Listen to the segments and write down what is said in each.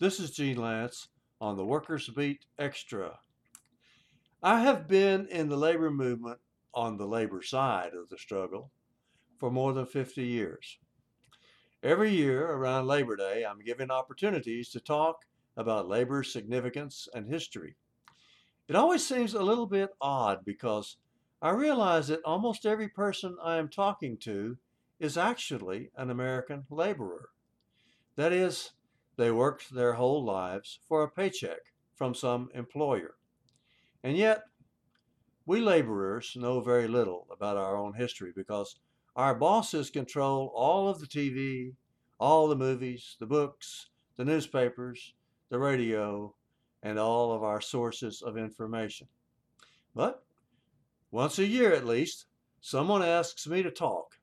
This is Gene Lantz on the Workers Beat Extra. I have been in the labor movement on the labor side of the struggle for more than 50 years. Every year around Labor Day, I'm given opportunities to talk about labor's significance and history. It always seems a little bit odd because I realize that almost every person I am talking to is actually an American laborer. That is, they worked their whole lives for a paycheck from some employer. And yet, we laborers know very little about our own history because our bosses control all of the TV, all the movies, the books, the newspapers, the radio, and all of our sources of information. But once a year at least, someone asks me to talk,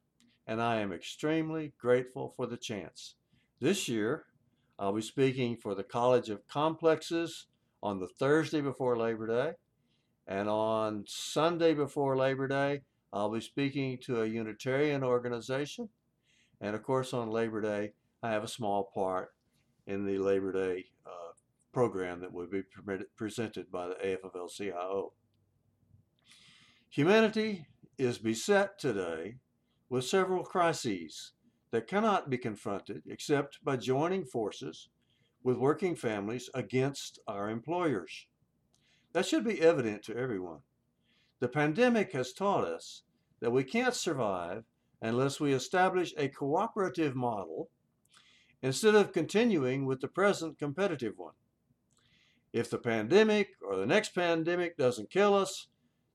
and I am extremely grateful for the chance. This year, I'll be speaking for the College of Complexes on the Thursday before Labor Day. And on Sunday before Labor Day, I'll be speaking to a Unitarian organization. And of course, on Labor Day, I have a small part in the Labor Day uh, program that will be presented by the AFL CIO. Humanity is beset today with several crises that cannot be confronted except by joining forces with working families against our employers. That should be evident to everyone. The pandemic has taught us that we can't survive unless we establish a cooperative model instead of continuing with the present competitive one. If the pandemic or the next pandemic doesn't kill us,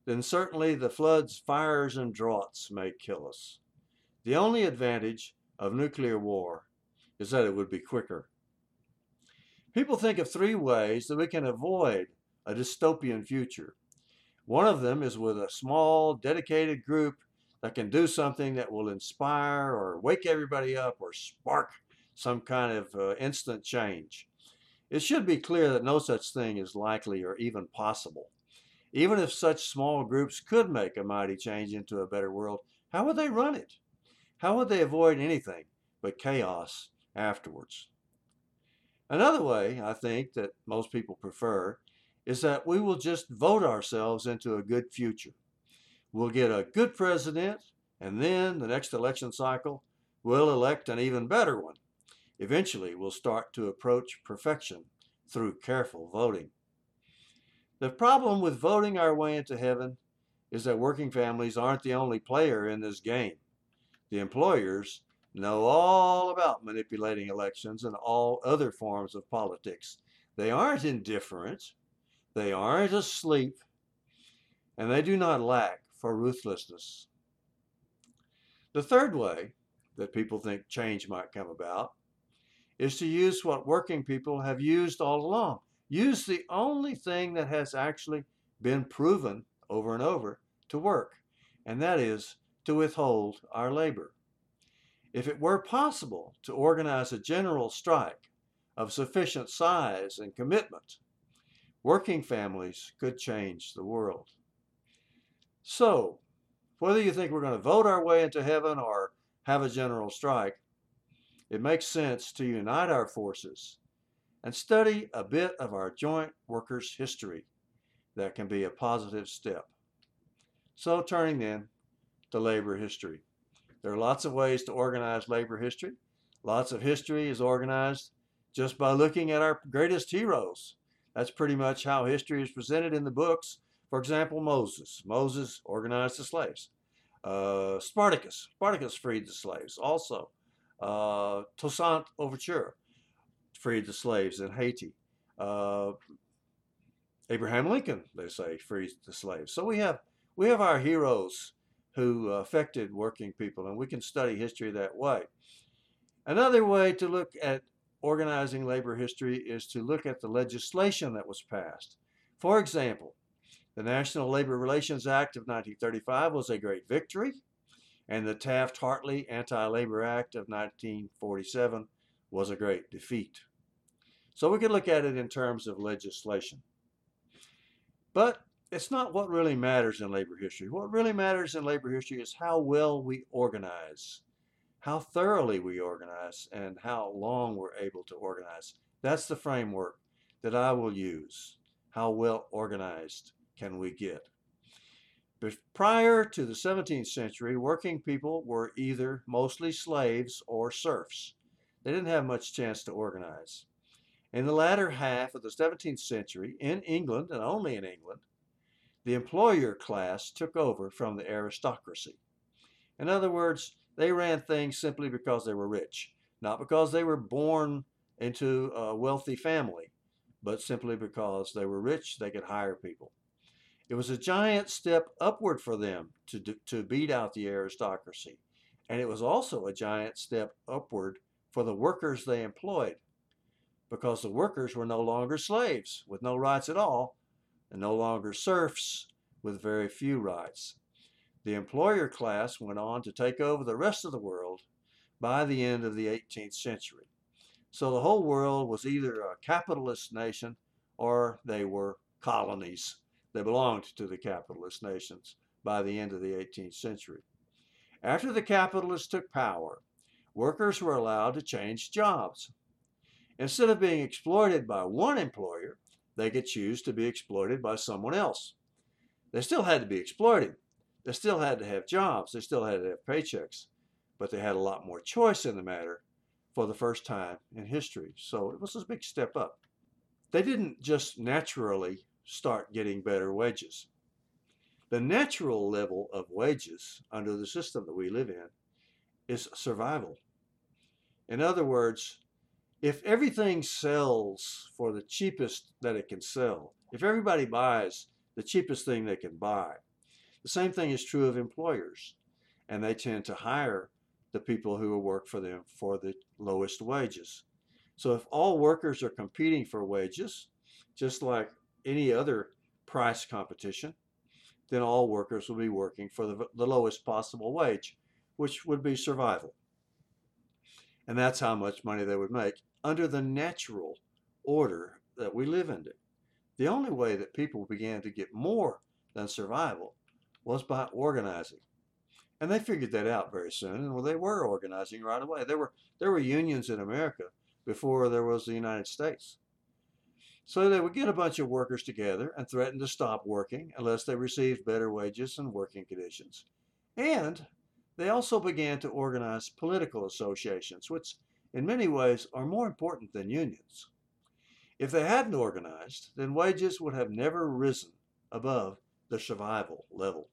then certainly the floods, fires, and droughts may kill us. The only advantage of nuclear war is that it would be quicker. People think of three ways that we can avoid a dystopian future. One of them is with a small, dedicated group that can do something that will inspire or wake everybody up or spark some kind of uh, instant change. It should be clear that no such thing is likely or even possible. Even if such small groups could make a mighty change into a better world, how would they run it? How would they avoid anything but chaos afterwards? Another way, I think, that most people prefer is that we will just vote ourselves into a good future. We'll get a good president, and then the next election cycle, we'll elect an even better one. Eventually, we'll start to approach perfection through careful voting. The problem with voting our way into heaven is that working families aren't the only player in this game. The employers know all about manipulating elections and all other forms of politics. They aren't indifferent, they aren't asleep, and they do not lack for ruthlessness. The third way that people think change might come about is to use what working people have used all along. Use the only thing that has actually been proven over and over to work, and that is to withhold our labor. If it were possible to organize a general strike of sufficient size and commitment, working families could change the world. So, whether you think we're going to vote our way into heaven or have a general strike, it makes sense to unite our forces and study a bit of our joint workers' history. That can be a positive step. So, turning then to labor history. There are lots of ways to organize labor history. Lots of history is organized just by looking at our greatest heroes. That's pretty much how history is presented in the books. For example, Moses. Moses organized the slaves. Uh, Spartacus. Spartacus freed the slaves also. Uh, Toussaint L'Ouverture freed the slaves in Haiti. Uh, Abraham Lincoln, they say, freed the slaves. So we have we have our heroes who affected working people, and we can study history that way. Another way to look at organizing labor history is to look at the legislation that was passed. For example, the National Labor Relations Act of 1935 was a great victory, and the Taft Hartley Anti Labor Act of 1947 was a great defeat. So we can look at it in terms of legislation. But it's not what really matters in labor history. What really matters in labor history is how well we organize, how thoroughly we organize and how long we're able to organize. That's the framework that I will use. How well organized can we get? But prior to the 17th century, working people were either mostly slaves or serfs. They didn't have much chance to organize. In the latter half of the 17th century, in England, and only in England, the employer class took over from the aristocracy. In other words, they ran things simply because they were rich, not because they were born into a wealthy family, but simply because they were rich, they could hire people. It was a giant step upward for them to, to beat out the aristocracy. And it was also a giant step upward for the workers they employed because the workers were no longer slaves with no rights at all and no longer serfs with very few rights. The employer class went on to take over the rest of the world by the end of the 18th century. So the whole world was either a capitalist nation or they were colonies. They belonged to the capitalist nations by the end of the 18th century. After the capitalists took power, workers were allowed to change jobs. Instead of being exploited by one employer, they could choose to be exploited by someone else. They still had to be exploited. They still had to have jobs. They still had to have paychecks. But they had a lot more choice in the matter for the first time in history. So it was a big step up. They didn't just naturally start getting better wages. The natural level of wages under the system that we live in is survival. In other words, if everything sells for the cheapest that it can sell, if everybody buys the cheapest thing they can buy, the same thing is true of employers. And they tend to hire the people who will work for them for the lowest wages. So if all workers are competing for wages, just like any other price competition, then all workers will be working for the, the lowest possible wage, which would be survival. And that's how much money they would make under the natural order that we live in. The only way that people began to get more than survival was by organizing. And they figured that out very soon, and well, they were organizing right away. There were there were unions in America before there was the United States. So they would get a bunch of workers together and threaten to stop working unless they received better wages and working conditions. And they also began to organize political associations, which in many ways are more important than unions. If they hadn't organized, then wages would have never risen above the survival level.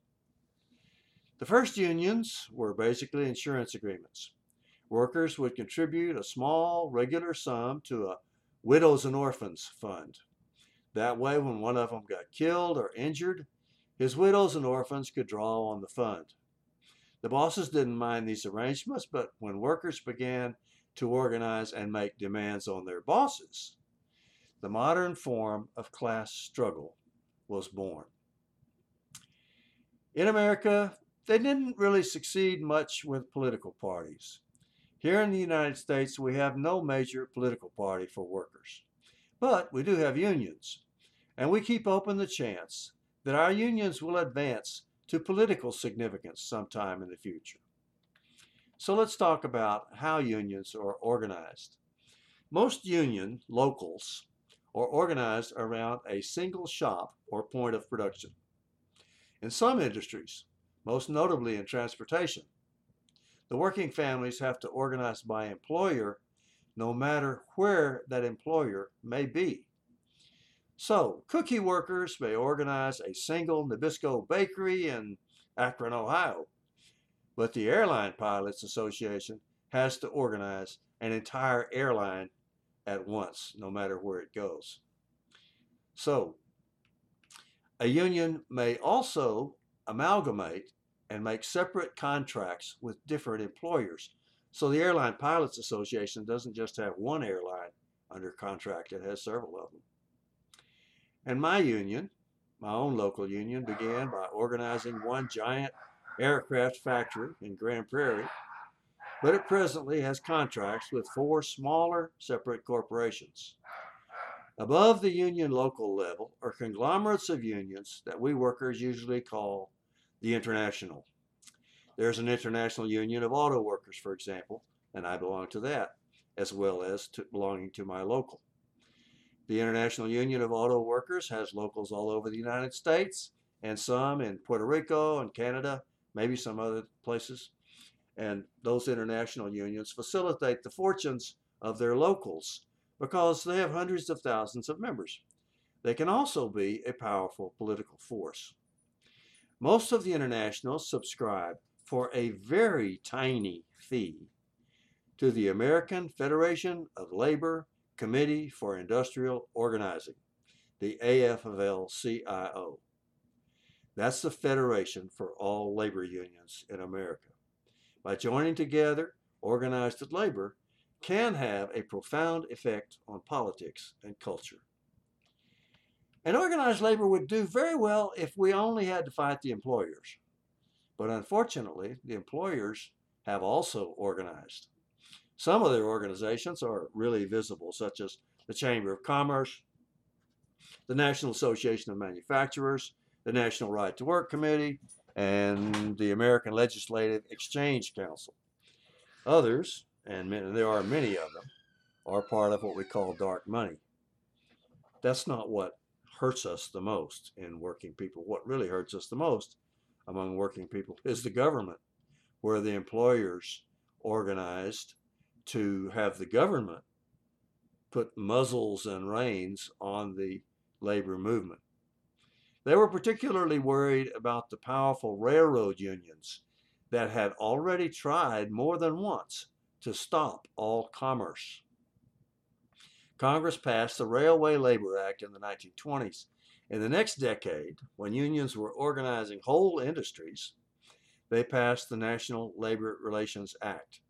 The first unions were basically insurance agreements. Workers would contribute a small regular sum to a widows and orphans fund. That way, when one of them got killed or injured, his widows and orphans could draw on the fund. The bosses didn't mind these arrangements, but when workers began to organize and make demands on their bosses, the modern form of class struggle was born. In America, they didn't really succeed much with political parties. Here in the United States, we have no major political party for workers, but we do have unions, and we keep open the chance that our unions will advance to political significance sometime in the future. So let's talk about how unions are organized. Most union locals are organized around a single shop or point of production. In some industries, most notably in transportation, the working families have to organize by employer no matter where that employer may be. So, cookie workers may organize a single Nabisco bakery in Akron, Ohio, but the Airline Pilots Association has to organize an entire airline at once, no matter where it goes. So, a union may also amalgamate and make separate contracts with different employers. So the Airline Pilots Association doesn't just have one airline under contract, it has several of them. And my union, my own local union, began by organizing one giant aircraft factory in Grand Prairie, but it presently has contracts with four smaller separate corporations. Above the union local level are conglomerates of unions that we workers usually call the international. There's an International Union of Auto Workers, for example, and I belong to that, as well as to belonging to my local. The International Union of Auto Workers has locals all over the United States and some in Puerto Rico and Canada, maybe some other places. And those international unions facilitate the fortunes of their locals because they have hundreds of thousands of members. They can also be a powerful political force. Most of the internationals subscribe for a very tiny fee to the American Federation of Labor Committee for Industrial Organizing, the AFL-CIO. That's the federation for all labor unions in America. By joining together, organized labor can have a profound effect on politics and culture. And organized labor would do very well if we only had to fight the employers. But unfortunately, the employers have also organized. Some of their organizations are really visible, such as the Chamber of Commerce, the National Association of Manufacturers, the National Right to Work Committee, and the American Legislative Exchange Council. Others, and there are many of them, are part of what we call dark money. That's not what hurts us the most in working people. What really hurts us the most among working people is the government, where the employers organized to have the government put muzzles and reins on the labor movement. They were particularly worried about the powerful railroad unions that had already tried more than once to stop all commerce. Congress passed the Railway Labor Act in the 1920s in the next decade, when unions were organizing whole industries, they passed the National Labor Relations Act.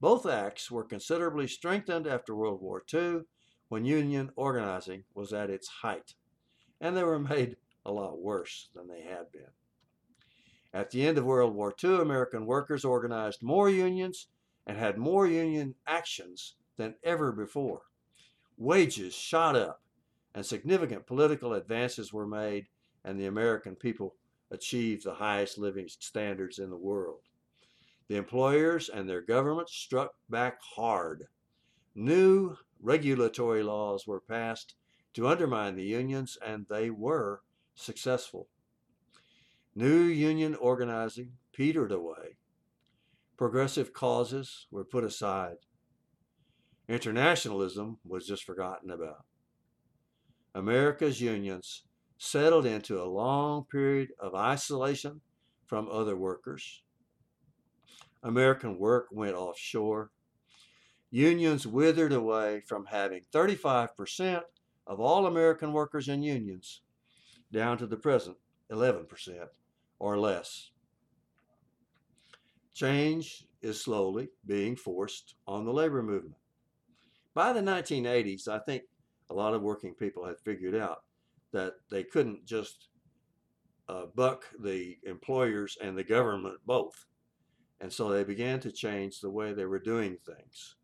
Both acts were considerably strengthened after World War II when union organizing was at its height, and they were made a lot worse than they had been. At the end of World War II, American workers organized more unions and had more union actions than ever before. Wages shot up and significant political advances were made, and the American people achieved the highest living standards in the world. The employers and their governments struck back hard. New regulatory laws were passed to undermine the unions, and they were successful. New union organizing petered away. Progressive causes were put aside. Internationalism was just forgotten about. America's unions settled into a long period of isolation from other workers. American work went offshore. Unions withered away from having 35% of all American workers in unions down to the present 11% or less. Change is slowly being forced on the labor movement. By the 1980s, I think a lot of working people had figured out that they couldn't just uh, buck the employers and the government both. And so they began to change the way they were doing things.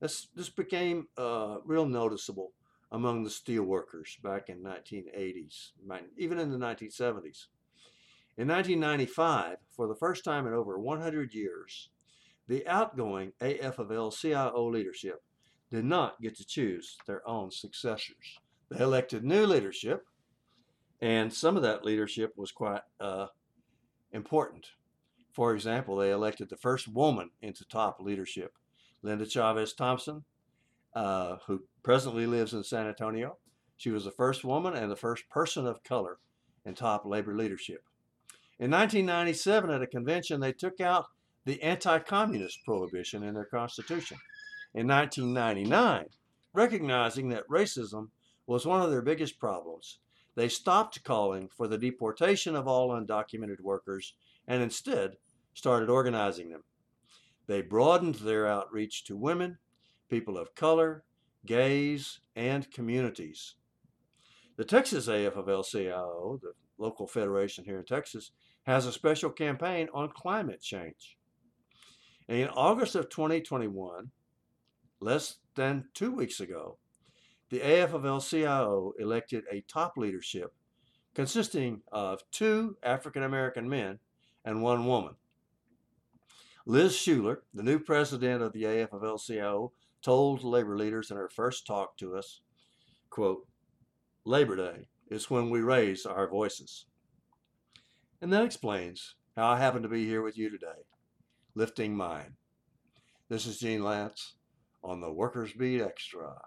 This, this became uh, real noticeable among the steel workers back in 1980s, even in the 1970s. In 1995, for the first time in over 100 years, the outgoing AFL-CIO leadership did not get to choose their own successors. They elected new leadership, and some of that leadership was quite uh, important. For example, they elected the first woman into top leadership, Linda Chavez Thompson, uh, who presently lives in San Antonio. She was the first woman and the first person of color in top labor leadership. In 1997, at a convention, they took out the anti communist prohibition in their constitution in 1999, recognizing that racism was one of their biggest problems. They stopped calling for the deportation of all undocumented workers and instead started organizing them. They broadened their outreach to women, people of color, gays, and communities. The Texas AFL-CIO, the local federation here in Texas, has a special campaign on climate change. In August of 2021, less than two weeks ago, the AFL-CIO elected a top leadership consisting of two African American men and one woman. Liz Shuler, the new president of the AFL-CIO, told labor leaders in her first talk to us, quote, Labor Day is when we raise our voices. And that explains how I happen to be here with you today, lifting mine. This is Gene Lantz on the Workers Beat Extra.